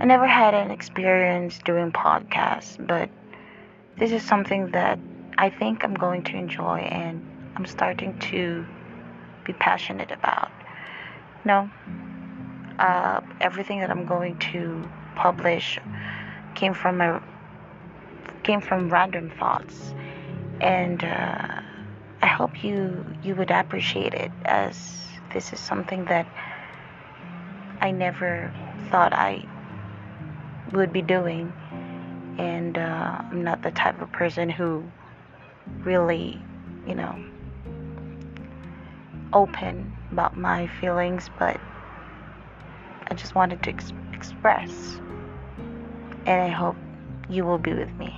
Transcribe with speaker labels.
Speaker 1: I never had an experience doing podcasts, but this is something that I think I'm going to enjoy and I'm starting to be passionate about. You know, uh, everything that I'm going to publish came from my came from random thoughts, and uh, I hope you you would appreciate it as this is something that I never thought I would be doing, and uh, I'm not the type of person who really, you know, open about my feelings, but I just wanted to ex- express, and I hope you will be with me.